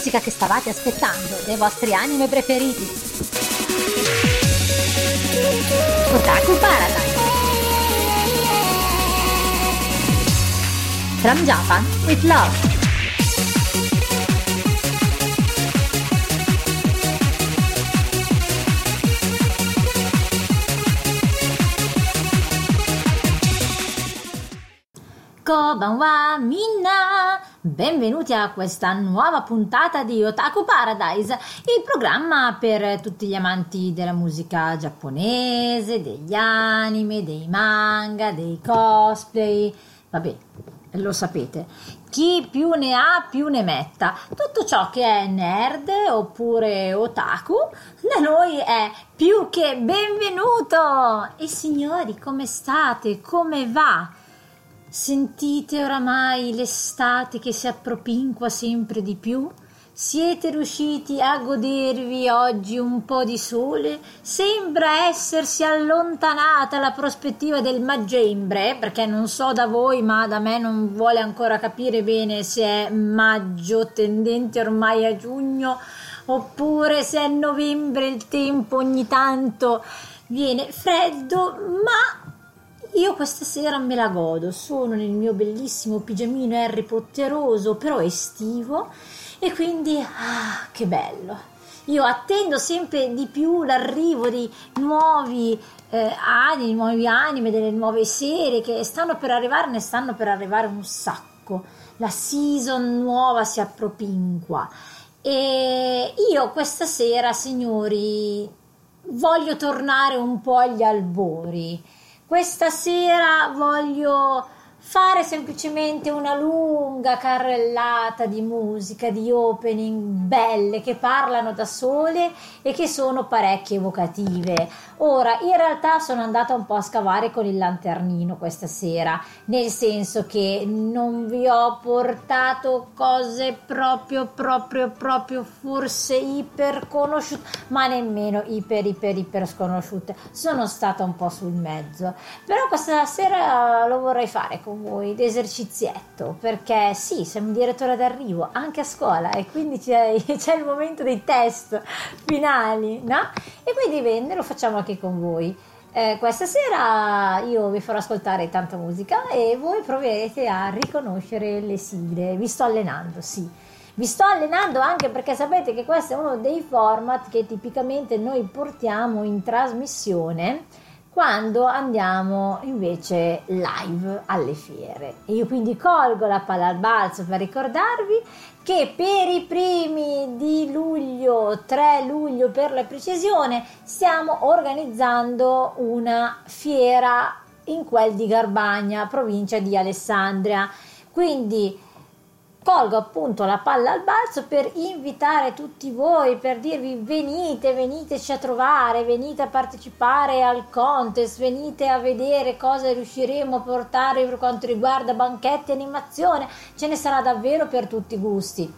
musica che stavate aspettando dei vostri anime preferiti. Otaku Paradise. From Japan with love. Konbanwa minna! Benvenuti a questa nuova puntata di Otaku Paradise, il programma per tutti gli amanti della musica giapponese, degli anime, dei manga, dei cosplay. Vabbè, lo sapete. Chi più ne ha più ne metta. Tutto ciò che è nerd oppure otaku da noi è più che benvenuto. E signori, come state? Come va? Sentite oramai l'estate che si appropinqua sempre di più? Siete riusciti a godervi oggi un po' di sole? Sembra essersi allontanata la prospettiva del maggembre, perché non so da voi, ma da me non vuole ancora capire bene se è maggio tendente ormai a giugno oppure se è novembre il tempo ogni tanto viene freddo, ma io questa sera me la godo, sono nel mio bellissimo pigiamino Harry Potteroso, però estivo, e quindi, ah, che bello. Io attendo sempre di più l'arrivo di nuovi eh, anime, nuovi anime, delle nuove serie che stanno per arrivare, ne stanno per arrivare un sacco. La season nuova si appropinqua. E io questa sera, signori, voglio tornare un po' agli albori questa sera voglio fare semplicemente una lunga carrellata di musica, di opening belle che parlano da sole e che sono parecchie evocative. Ora, in realtà sono andata un po' a scavare con il lanternino questa sera, nel senso che non vi ho portato cose proprio, proprio, proprio forse iper conosciute, ma nemmeno iper, iper, iper sconosciute. Sono stata un po' sul mezzo. Però questa sera lo vorrei fare con voi, l'esercizietto, perché sì, siamo in direttore d'arrivo anche a scuola e quindi c'è, c'è il momento dei test finali, no? E quindi bene, lo facciamo anche con voi. Eh, questa sera io vi farò ascoltare tanta musica e voi proverete a riconoscere le sigle. Vi sto allenando, sì. Vi sto allenando anche perché sapete che questo è uno dei format che tipicamente noi portiamo in trasmissione quando andiamo invece live alle fiere. E io quindi colgo la palla al balzo per ricordarvi che per i primi di luglio, 3 luglio per la precisione, stiamo organizzando una fiera in quel di Garbagna, provincia di Alessandria. Quindi colgo appunto la palla al balzo per invitare tutti voi, per dirvi venite, veniteci a trovare, venite a partecipare al contest, venite a vedere cosa riusciremo a portare per quanto riguarda banchetti e animazione, ce ne sarà davvero per tutti i gusti.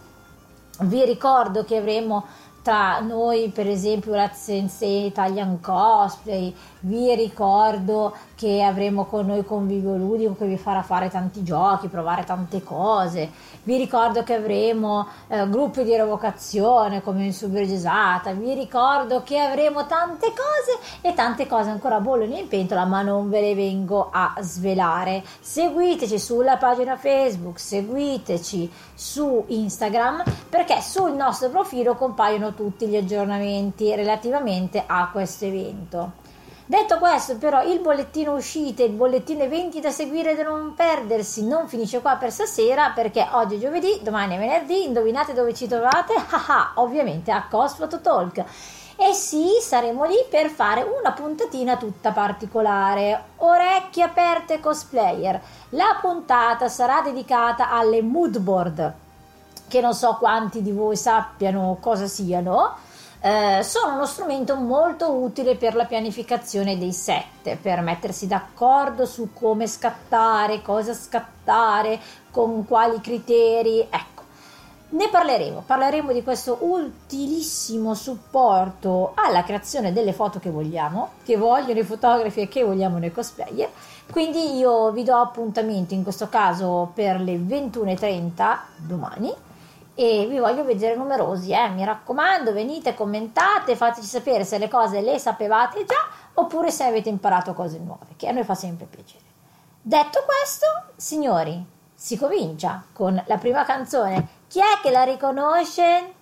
Vi ricordo che avremo tra noi per esempio la Sensei Italian Cosplay, vi ricordo che avremo con noi Convivio Ludico che vi farà fare tanti giochi, provare tante cose, vi ricordo che avremo eh, gruppi di revocazione come in Subregesata, vi ricordo che avremo tante cose e tante cose ancora bollono in pentola ma non ve le vengo a svelare. Seguiteci sulla pagina Facebook, seguiteci su Instagram perché sul nostro profilo compaiono tutti gli aggiornamenti relativamente a questo evento. Detto questo, però, il bollettino uscite, il bollettino eventi da seguire da non perdersi non finisce qua per stasera perché oggi è giovedì, domani è venerdì. Indovinate dove ci trovate? Ah, ah, ovviamente a Cosfoto Talk. E sì, saremo lì per fare una puntatina tutta particolare. Orecchie aperte cosplayer. La puntata sarà dedicata alle mood board, che non so quanti di voi sappiano cosa siano eh, sono uno strumento molto utile per la pianificazione dei set, per mettersi d'accordo su come scattare, cosa scattare, con quali criteri. Ecco, ne parleremo, parleremo di questo utilissimo supporto alla creazione delle foto che vogliamo, che vogliono i fotografi e che vogliamo noi cosplayer. Quindi io vi do appuntamento in questo caso per le 21.30 domani e vi voglio vedere numerosi, eh? mi raccomando, venite, commentate, fateci sapere se le cose le sapevate già oppure se avete imparato cose nuove, che a noi fa sempre piacere. Detto questo, signori, si comincia con la prima canzone. Chi è che la riconosce?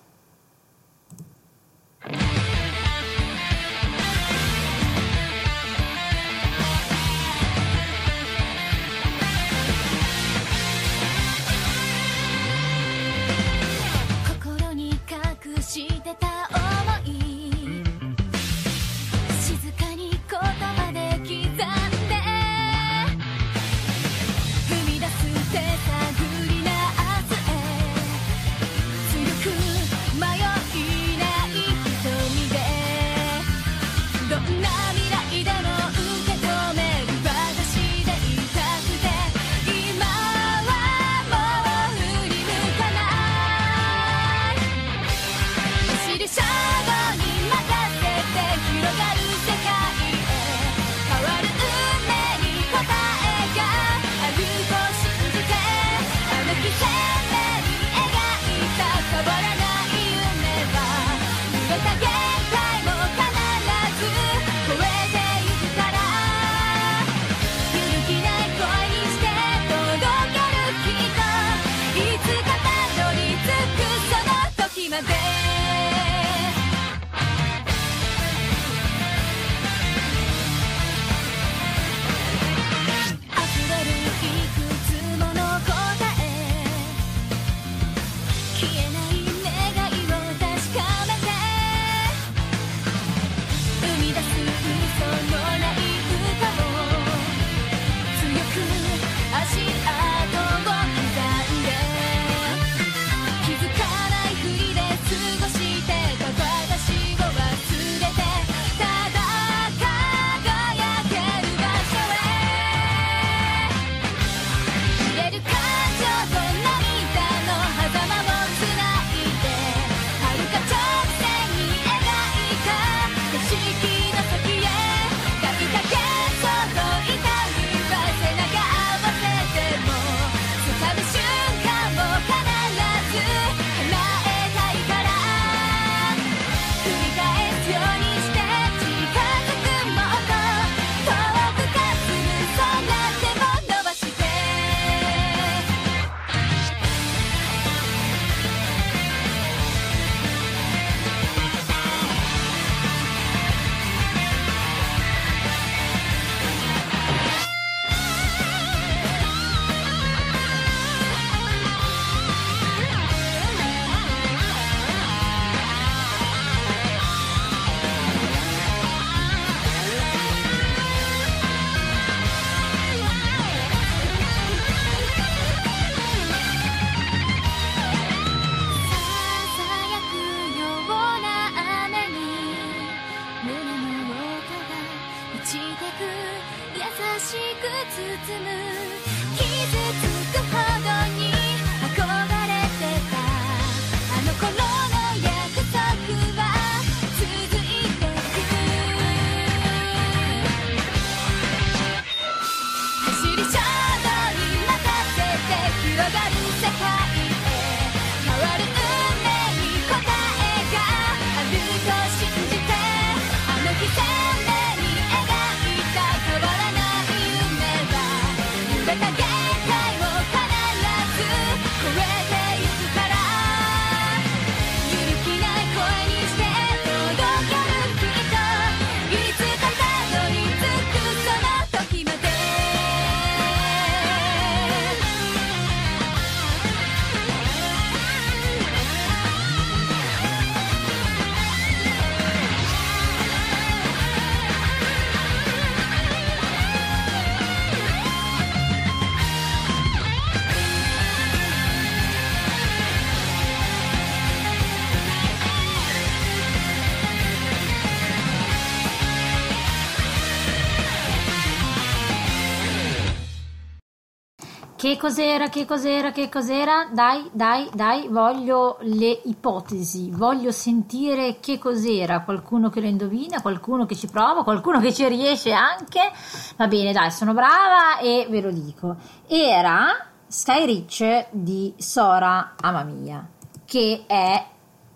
Cos'era, che cos'era, che cos'era? Dai, dai, dai, voglio le ipotesi, voglio sentire che cos'era, qualcuno che lo indovina, qualcuno che ci prova, qualcuno che ci riesce anche. Va bene, dai, sono brava e ve lo dico. Era Sky Rich di Sora Amamiya, che è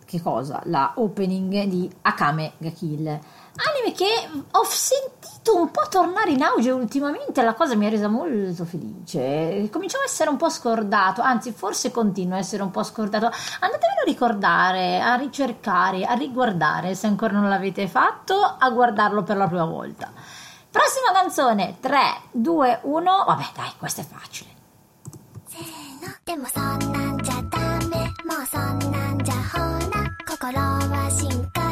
che cosa? La opening di Akame ga Kill Anime che ho sentito un po' tornare in auge ultimamente, la cosa mi ha resa molto felice. Cominciava a essere un po' scordato, anzi, forse continua a essere un po' scordato. Andatevelo a ricordare, a ricercare, a riguardare se ancora non l'avete fatto, a guardarlo per la prima volta. Prossima canzone 3, 2, 1. Vabbè, dai, questa è facile. でもそんなんじゃダメもうそんなんじゃほら心は進化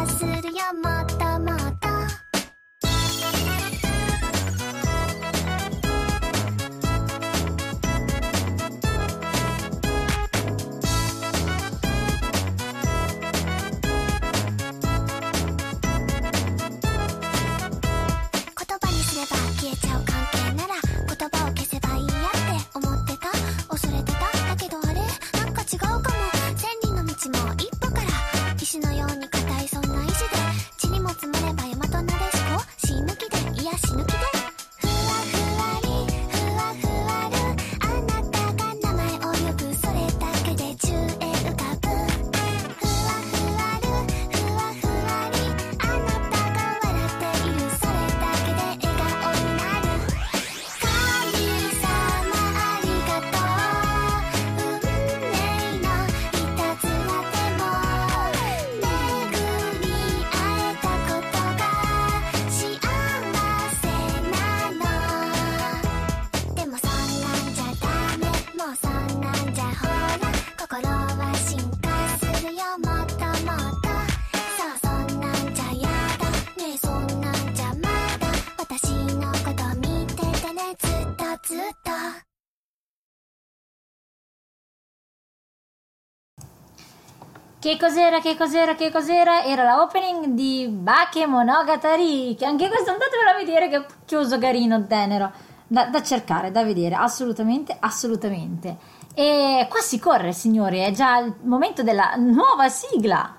Che cos'era, che cos'era, che cos'era? Era la opening di Bakemonogatari, che anche questo andatevelo a vedere che è puccioso, carino, tenero. Da, da cercare, da vedere, assolutamente, assolutamente. E qua si corre, signori, è già il momento della nuova sigla.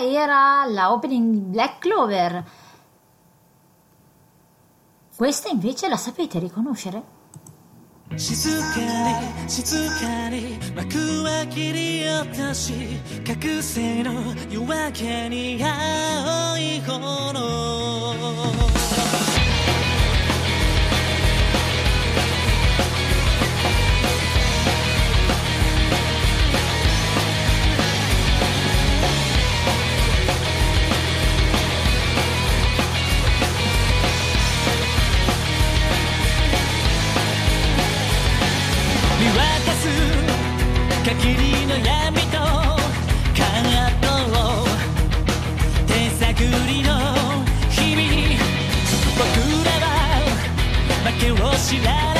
era la opening Black Clover. Questa invece la sapete riconoscere? 静かに静かに幕は切り落とし覚醒の夜明けに青い炎限りの闇と感とを手探りの日々に僕らは負けを知らない。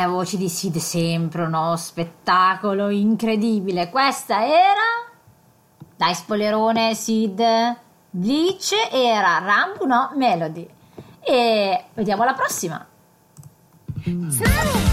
la voce di Sid sempre, no? Spettacolo incredibile. Questa era... Dai spoilerone, Sid. Bleach era Rambo, no? Melody. E vediamo la prossima. Mm.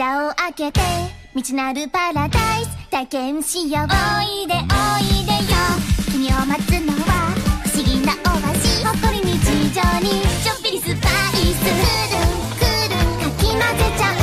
を開けて道なるパラダイス体験しよう。おいでおいでよ。君を待つのは不思議なオアシス誇り日常に。ちょっぴりスパイス。くるくるかき混ぜちゃう。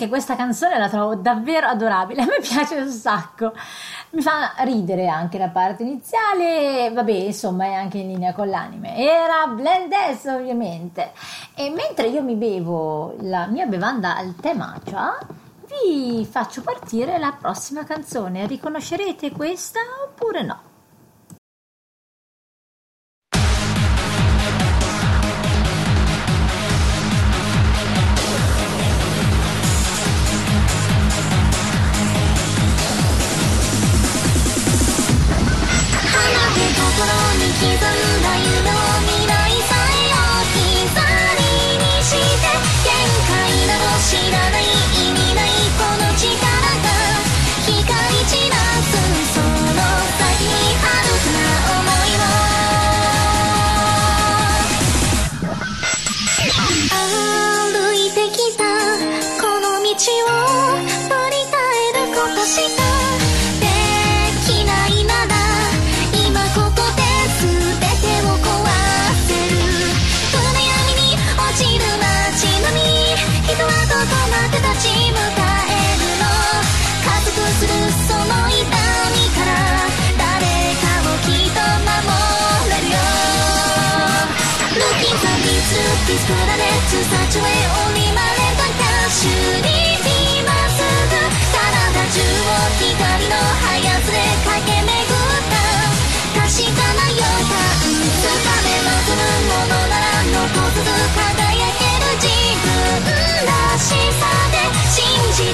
perché questa canzone la trovo davvero adorabile, a me piace un sacco. Mi fa ridere anche la parte iniziale, vabbè, insomma, è anche in linea con l'anime. Era Blendes, ovviamente. E mentre io mi bevo la mia bevanda al tè matcha, vi faccio partire la prossima canzone. Riconoscerete questa oppure no?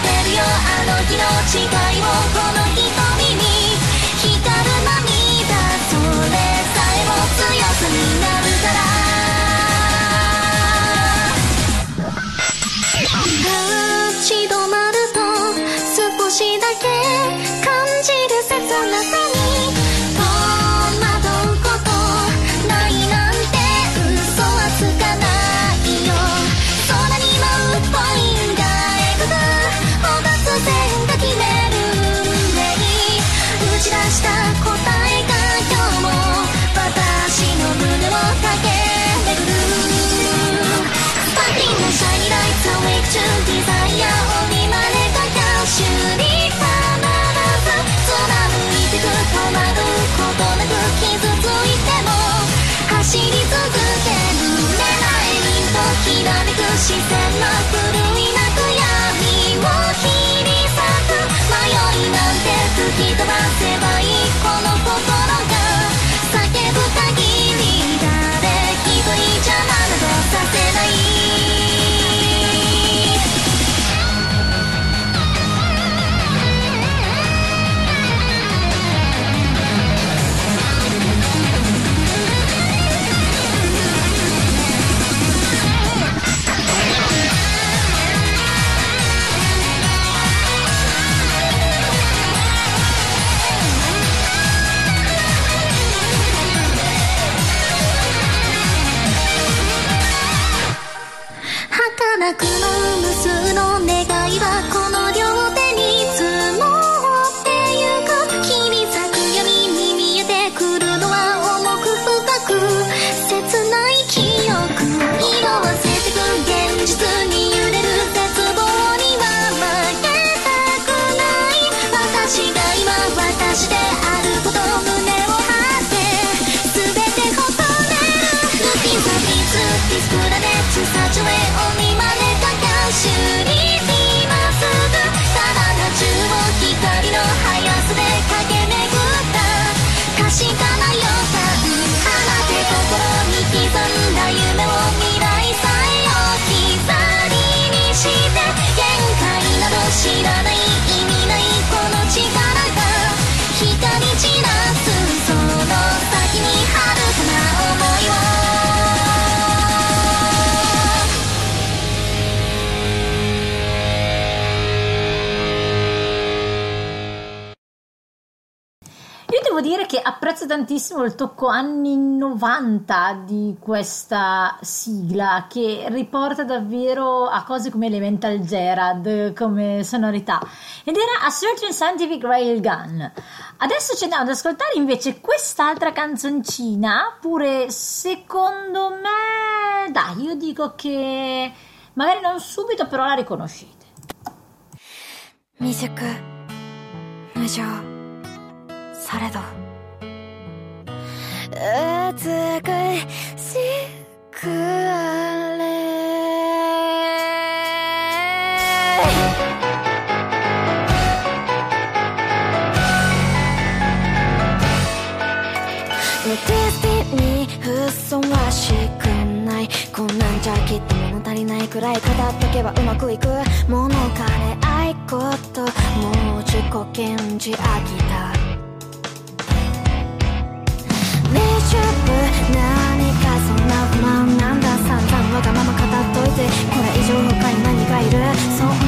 てるよあの日の誓いをこの視線の震えこの無数の願いは piace tantissimo il tocco anni 90 di questa sigla che riporta davvero a cose come Elemental Gerard come sonorità ed era A Certain Scientific Railgun. Adesso ci andiamo ad ascoltare invece quest'altra canzoncina, pure secondo me, dai, io dico che magari non subito però la riconoscete. 未熟無常されど美しくあれ。ディスティに嘘はしくない。こんなんじゃきっと物足りないくらい語っとけばうまくいく。もの枯れ合いこと。もう自己顕示飽きた何かそんな不満なんだ？散々わがまま語っといて。これ以上他に何がいる？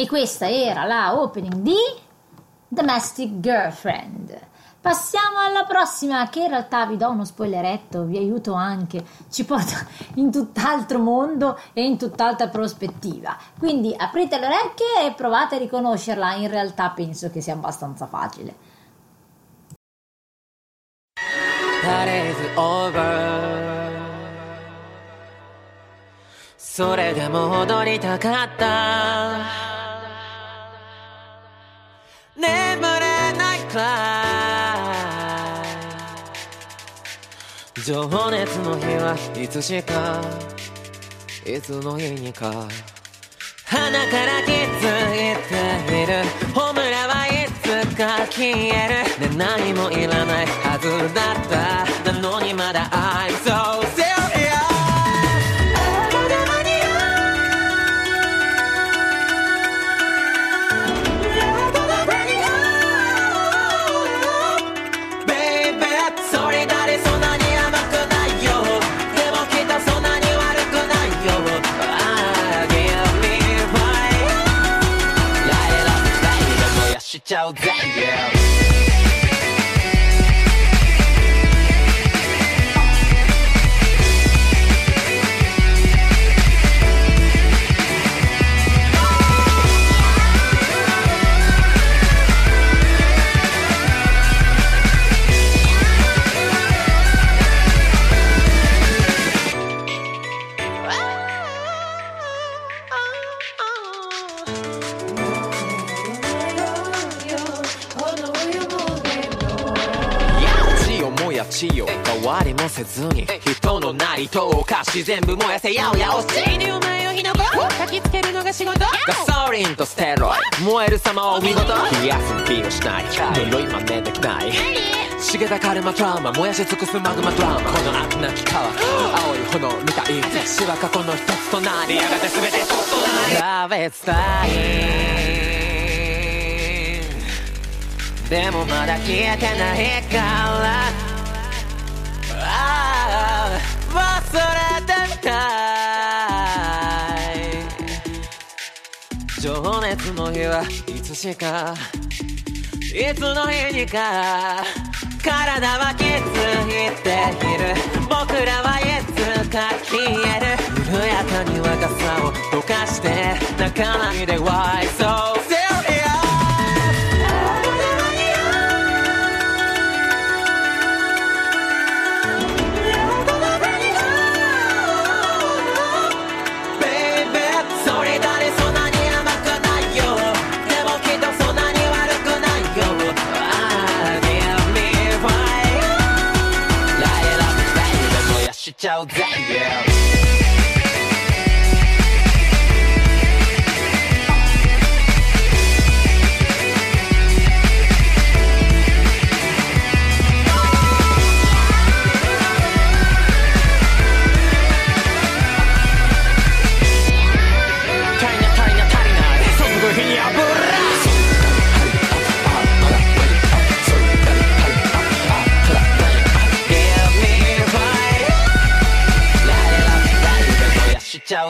E questa era la opening di Domestic Girlfriend. Passiamo alla prossima, che in realtà vi do uno spoileretto, vi aiuto anche, ci porta in tutt'altro mondo e in tutt'altra prospettiva. Quindi aprite le orecchie e provate a riconoscerla, in realtà penso che sia abbastanza facile. それでも踊りたかった眠れないくらい情熱の日はいつしかいつの日にか鼻から気づいている。炎はいつか消える、で、何もいらないはずだった。なのにまだ愛想 out there. ずに人のなりとおかし全部燃やせやおやおしにお前を火の粉。焚きつけるのが仕事。ガソリンとステロイ燃える様を見事。冷やす気をしない。呪い真似できない。茂たカルマトラウマ燃やし尽くすマグマドラマ。この悪なき川。青い炎みたい死は過去の一つとなりやがて全て一つとなり。Love is dying でもまだ消えてないから忘れてない。情熱の日はいつしかいつの日にか体は気づいている。僕らはいつか消える。緩やかに若さを溶かして泣かないで Why so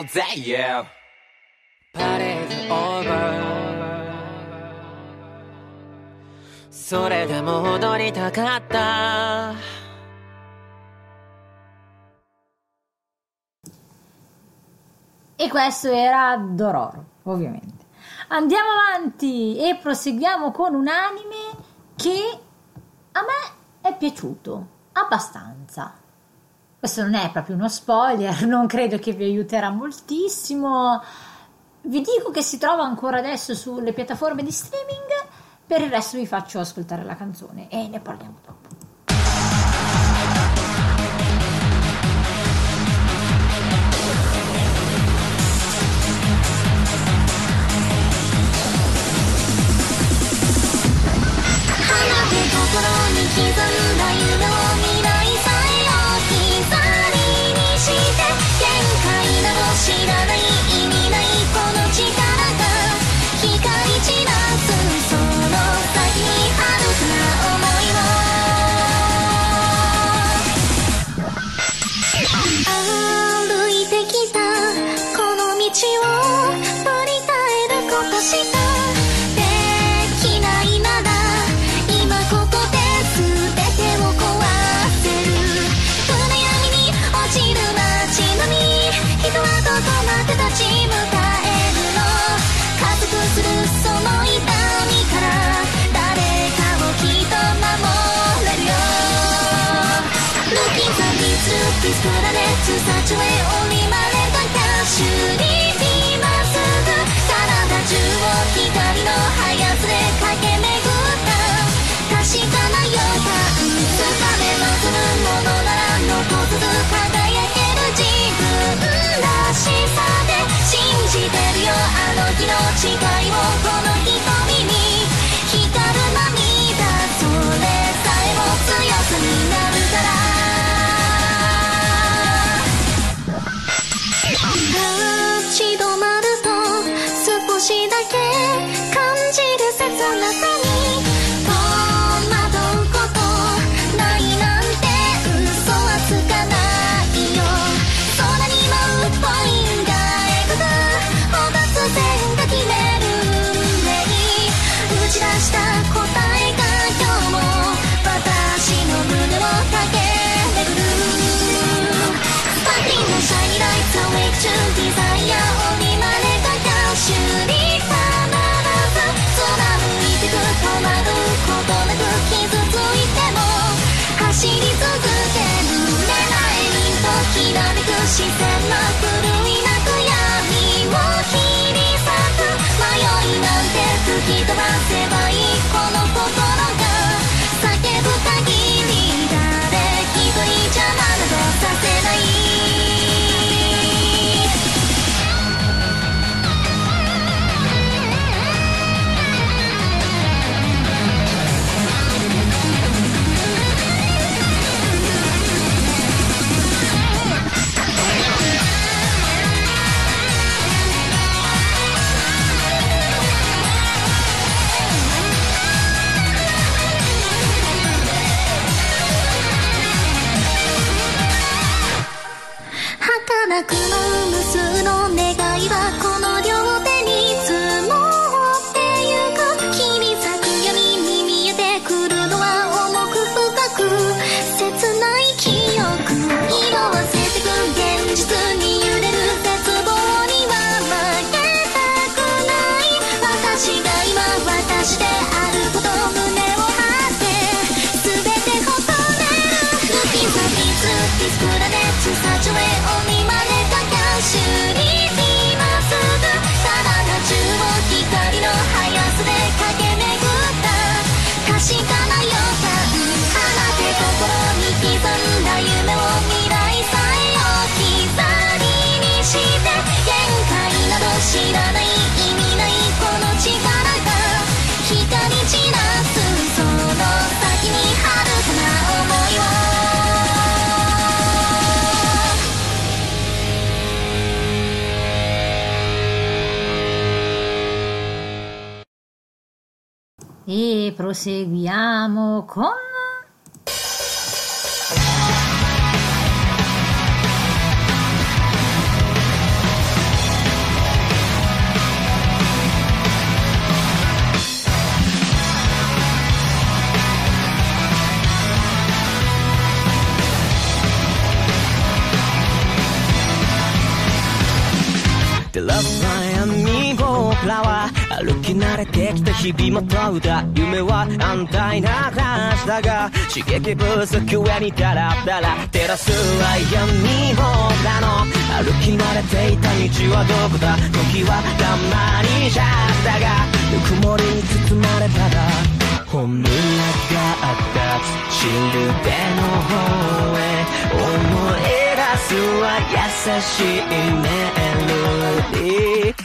やしちゃうぜ Yeah パレード over それでも踊りたかった E questo era Dororo, ovviamente. Andiamo avanti e proseguiamo con un anime che a me è piaciuto abbastanza. Questo non è proprio uno spoiler, non credo che vi aiuterà moltissimo. Vi dico che si trova ancora adesso sulle piattaforme di streaming, per il resto vi faccio ascoltare la canzone e ne parliamo dopo. 花で心に刻んだ夢 知らない意味ないこの力が光り散らすその先に遥かな想いを歩いてきたこの道を振り返ることしか to the next to such a way only my leg can touch you 悪の無数の願いはこの E proseguiamo con... The きた日々も問うた夢は安泰な話だが刺激不足上にダラダラ照らすは闇僕らの歩き慣れていた道はどこだ時はたまにじゃったがぬくもりに包まれたら本村があった土る手の方へ思い出すは優しいメロディー。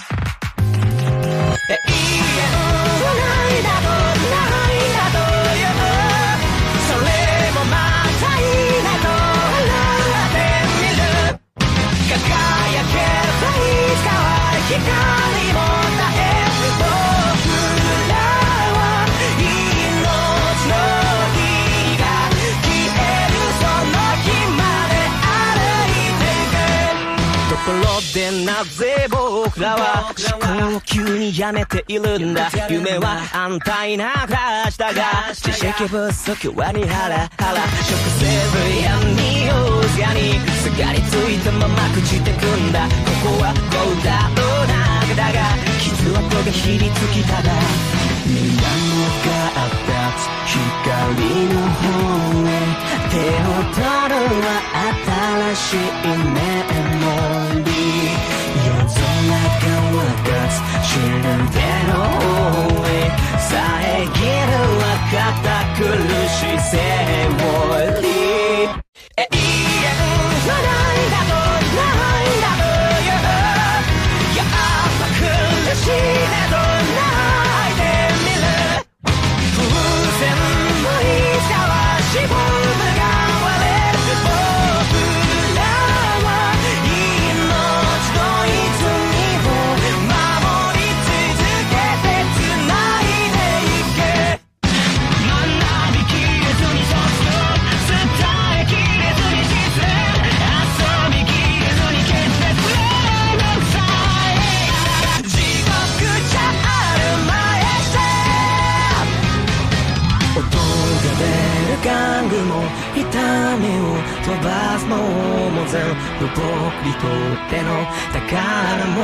ろでなぜ僕らは思考を急にやめているんだ？夢は安泰な話だが知識不足はにハラハラ。食せずやにおずやにすがりついたまま朽ちてくんだ。ここはこうだろうなだが傷跡がひりつきただ水面があった光の方へ。手を取るは新しいメモリー夜空が分かつ知る手の上遮るは堅苦しい。セオリー僕にとっての宝物。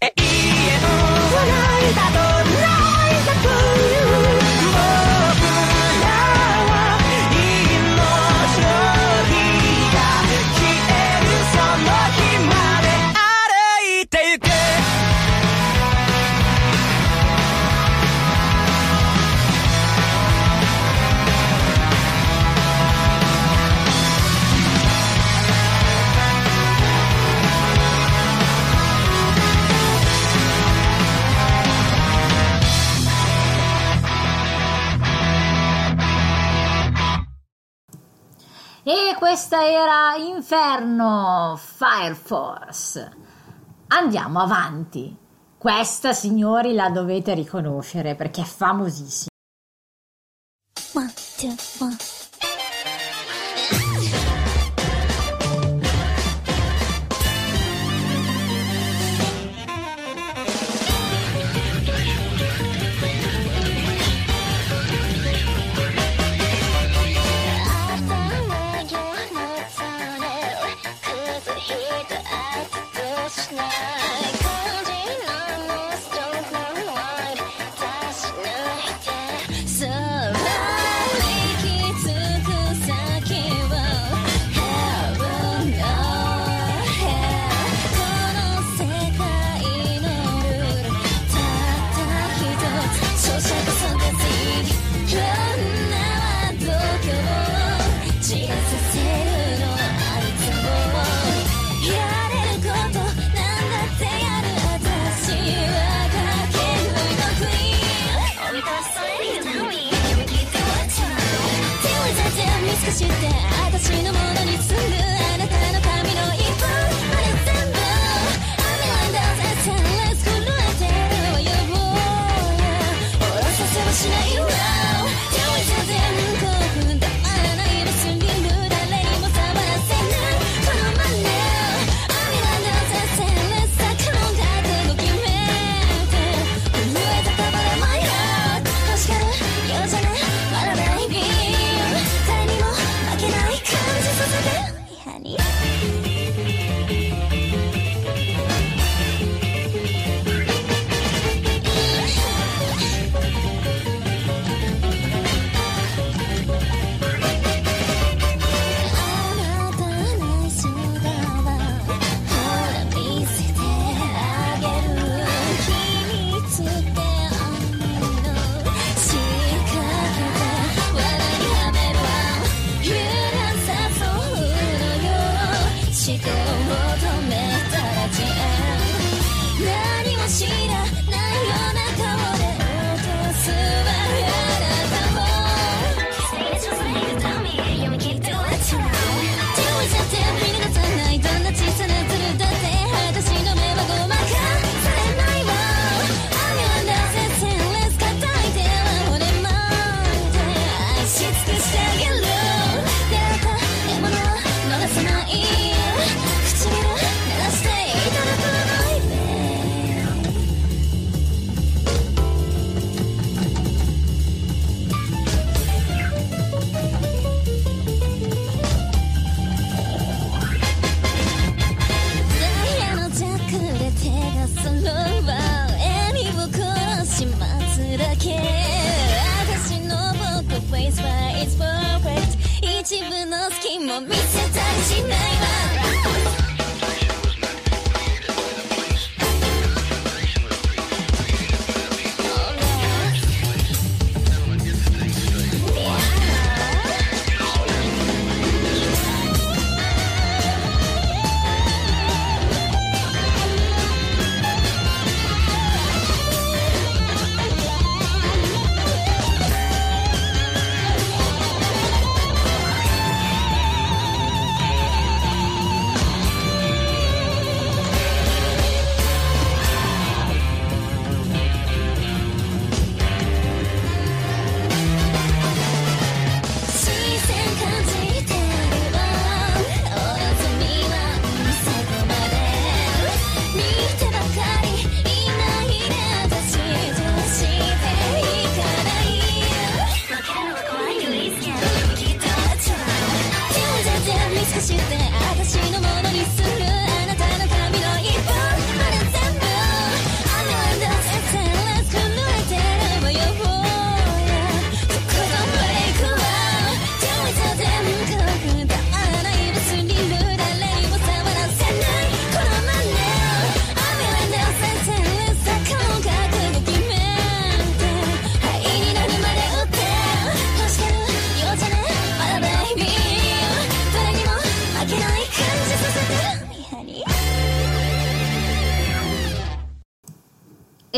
永遠はないだと。E questa era Inferno Fire Force. Andiamo avanti. Questa, signori, la dovete riconoscere perché è famosissima. One, two, one.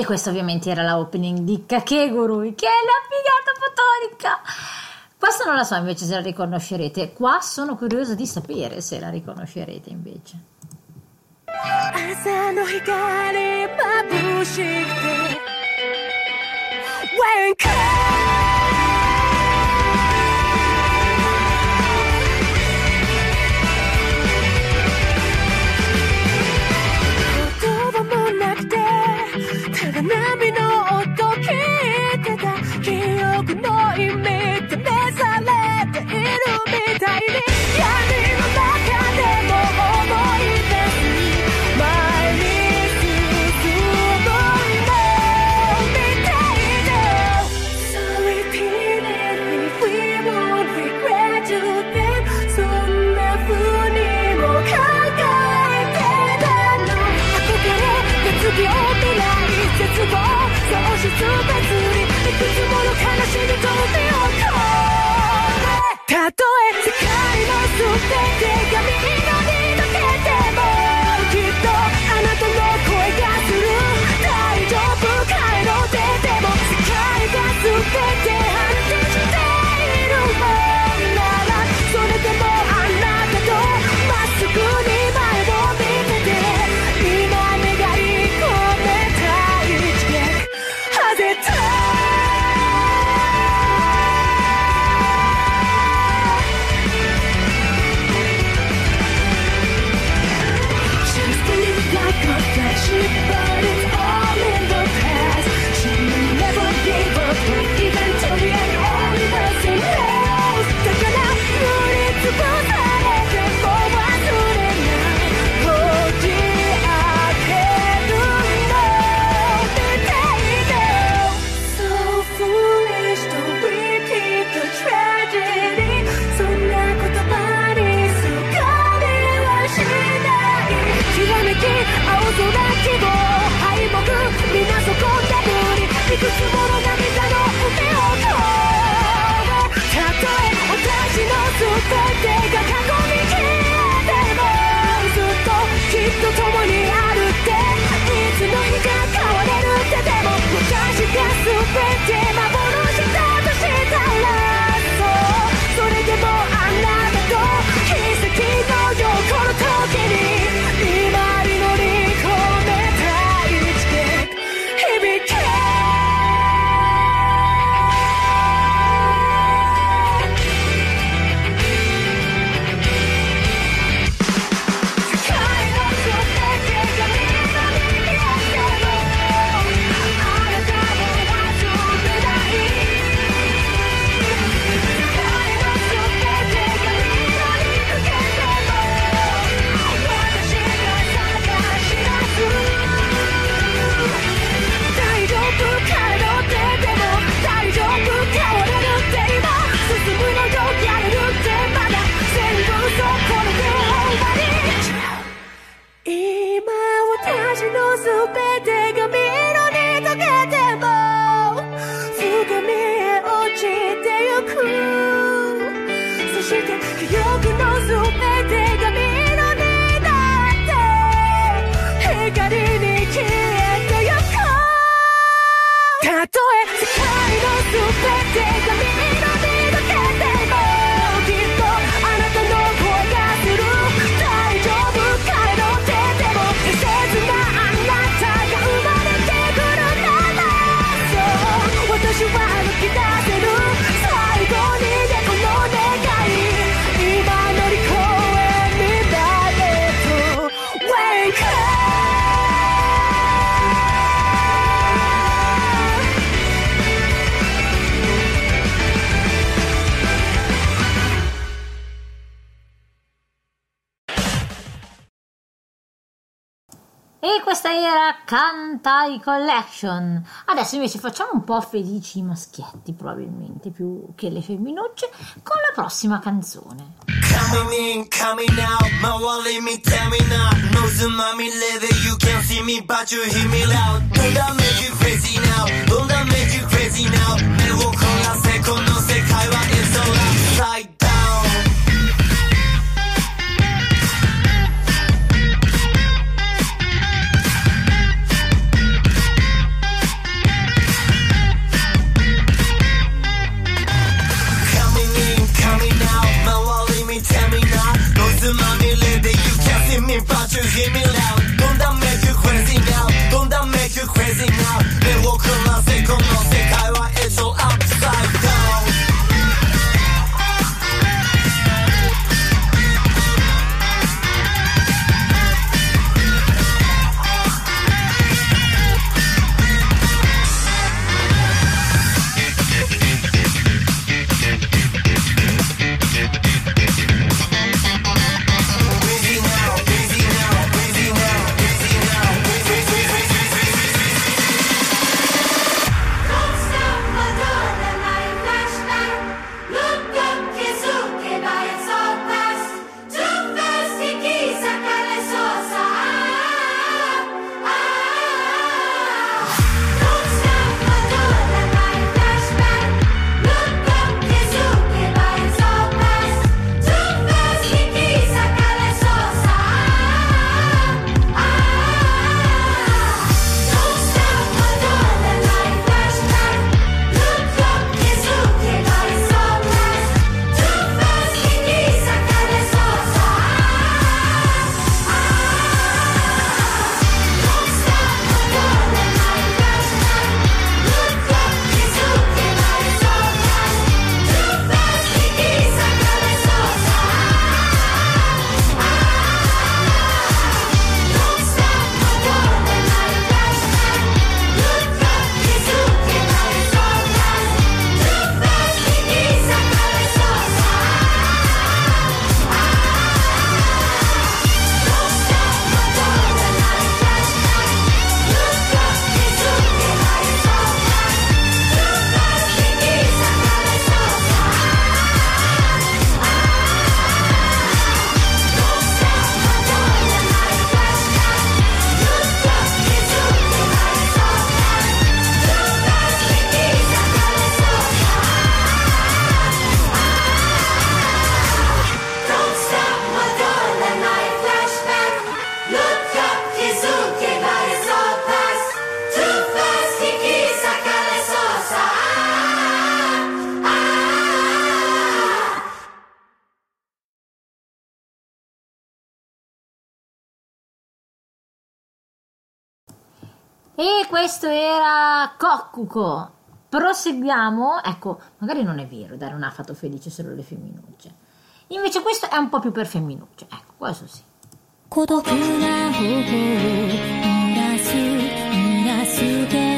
questa ovviamente era la opening di Kakegurui, che è la figata fotonica. Questa non la so invece se la riconoscerete, qua sono curiosa di sapere se la riconoscerete invece. 朝の光眩しくて When perfect day. era Kantai Collection. Adesso invece facciamo un po' felici i maschietti, probabilmente più che le femminucce, con la prossima canzone. Coming in, coming out, my wallet me tell me not. No tsunami leather, you can see me, but you hear me loud. Don't I make you crazy now? Don't I make you crazy now? 目を凝らせ、この世界は It's alright. hear me loud Don't that make you crazy now Don't that make you crazy now 目をくらせこの世界は questo era Coccuco. Proseguiamo. Ecco, magari non è vero, dare un affato felice solo le femminucce. Invece questo è un po' più per femminucce. Ecco, questo sì. 孤独な頬を濡らす濡らすけ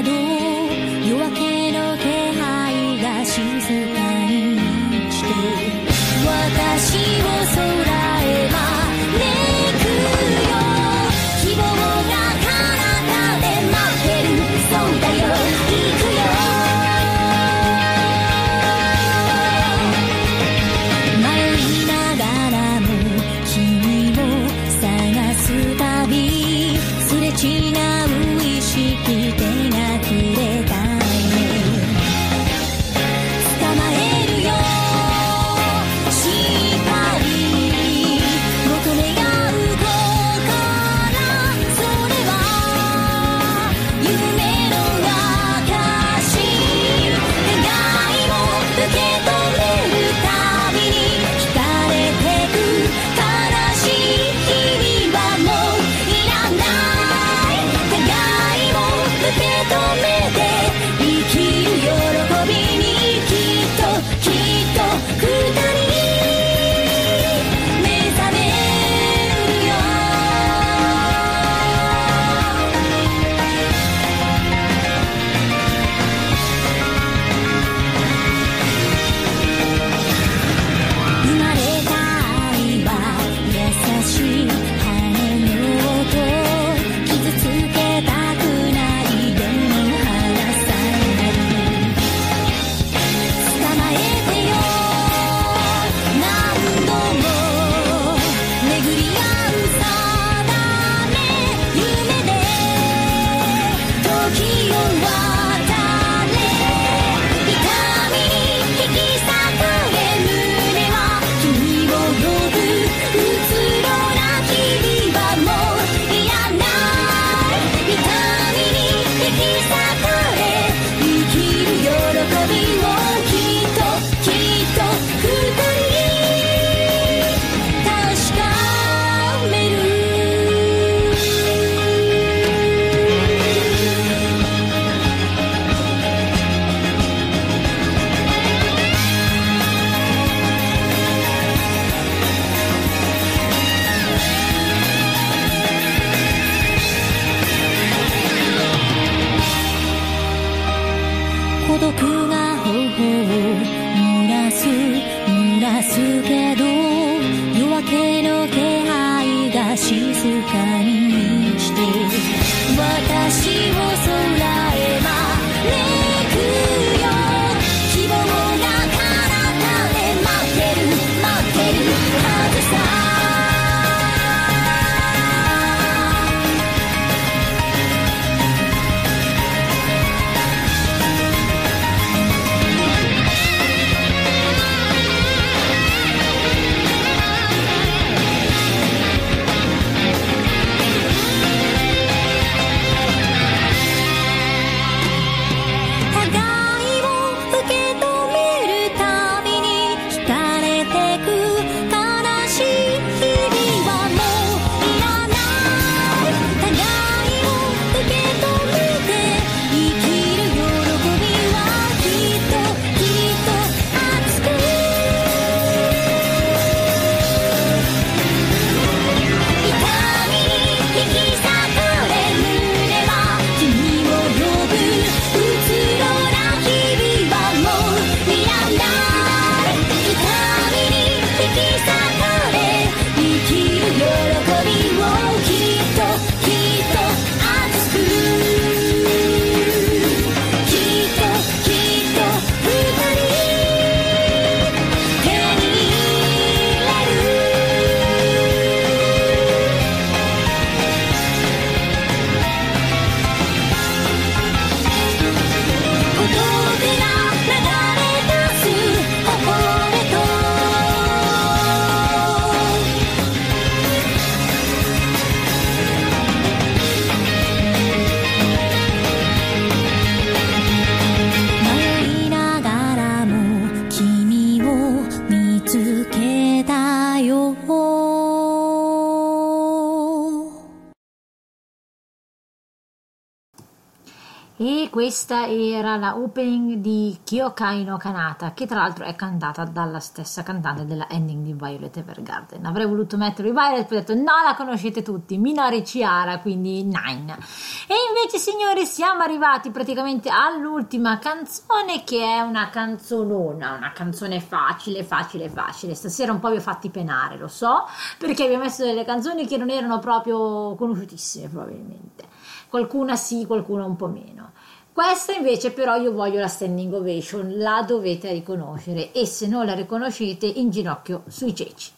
E questa era la opening di Kyokai no Kanata, che tra l'altro è cantata dalla stessa cantante della ending di Violet Evergarden. Avrei voluto mettere Violet, poi ho detto no, la conoscete tutti, Minori Chiara, quindi Nine. E invece, signori, siamo arrivati praticamente all'ultima canzone, che è una canzonona, una canzone facile, facile, facile. Stasera un po' vi ho fatti penare, lo so, perché vi ho messo delle canzoni che non erano proprio conosciutissime, probabilmente. Qualcuna sì, qualcuna un po' meno. Questa invece però io voglio la standing ovation, la dovete riconoscere e se non la riconoscete in ginocchio sui ceci.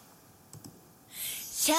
シ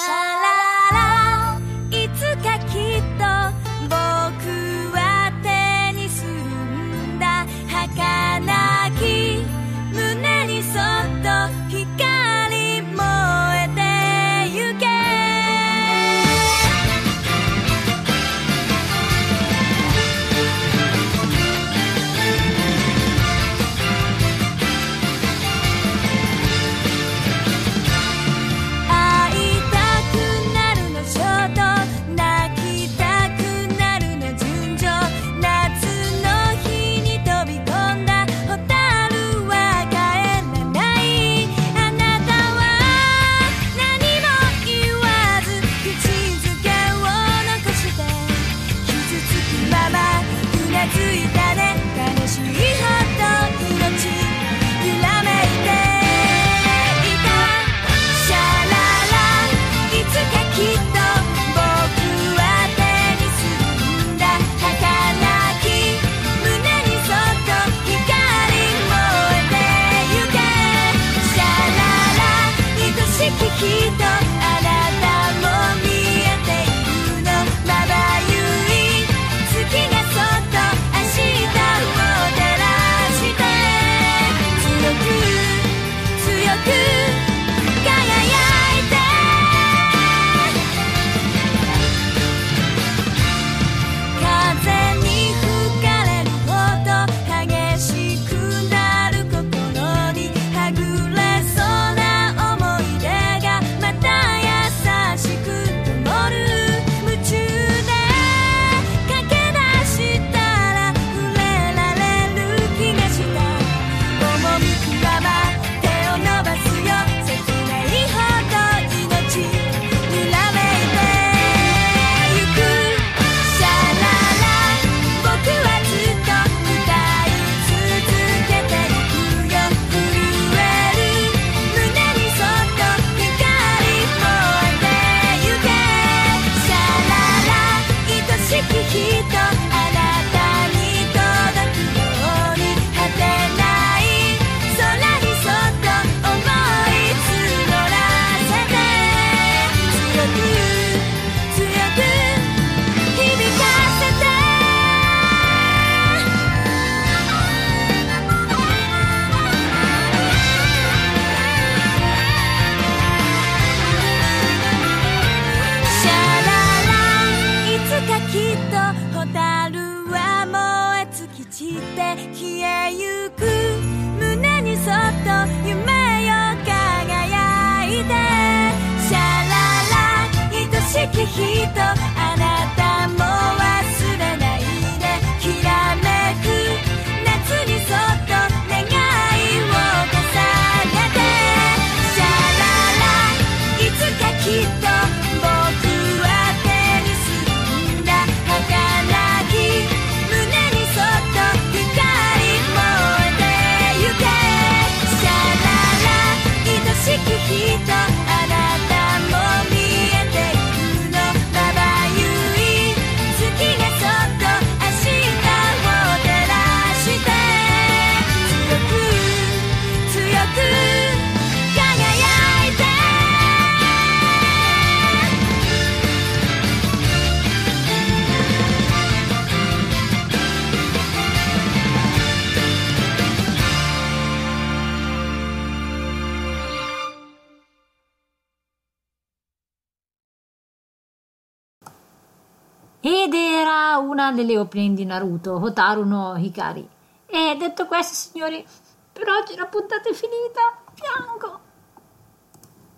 una delle opening di Naruto, Hotaru no Hikari. E detto questo, signori, per oggi la puntata è finita. Piango.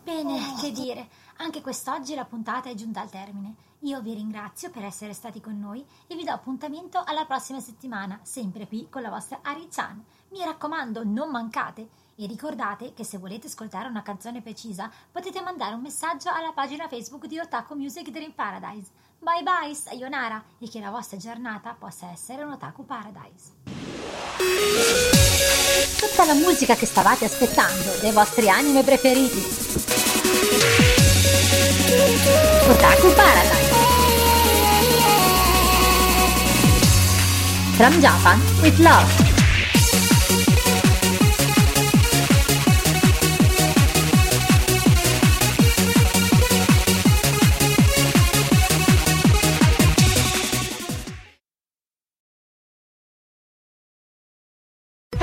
Bene, che dire, anche quest'oggi la puntata è giunta al termine. Io vi ringrazio per essere stati con noi e vi do appuntamento alla prossima settimana, sempre qui con la vostra Ari-chan. Mi raccomando, non mancate! E ricordate che se volete ascoltare una canzone precisa potete mandare un messaggio alla pagina Facebook di Otaku Music Dream Paradise. Bye bye, sayonara e che la vostra giornata possa essere un Otaku Paradise. Tutta la musica che stavate aspettando dei vostri anime preferiti. Otaku Paradise. From Japan with love.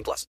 18 plus.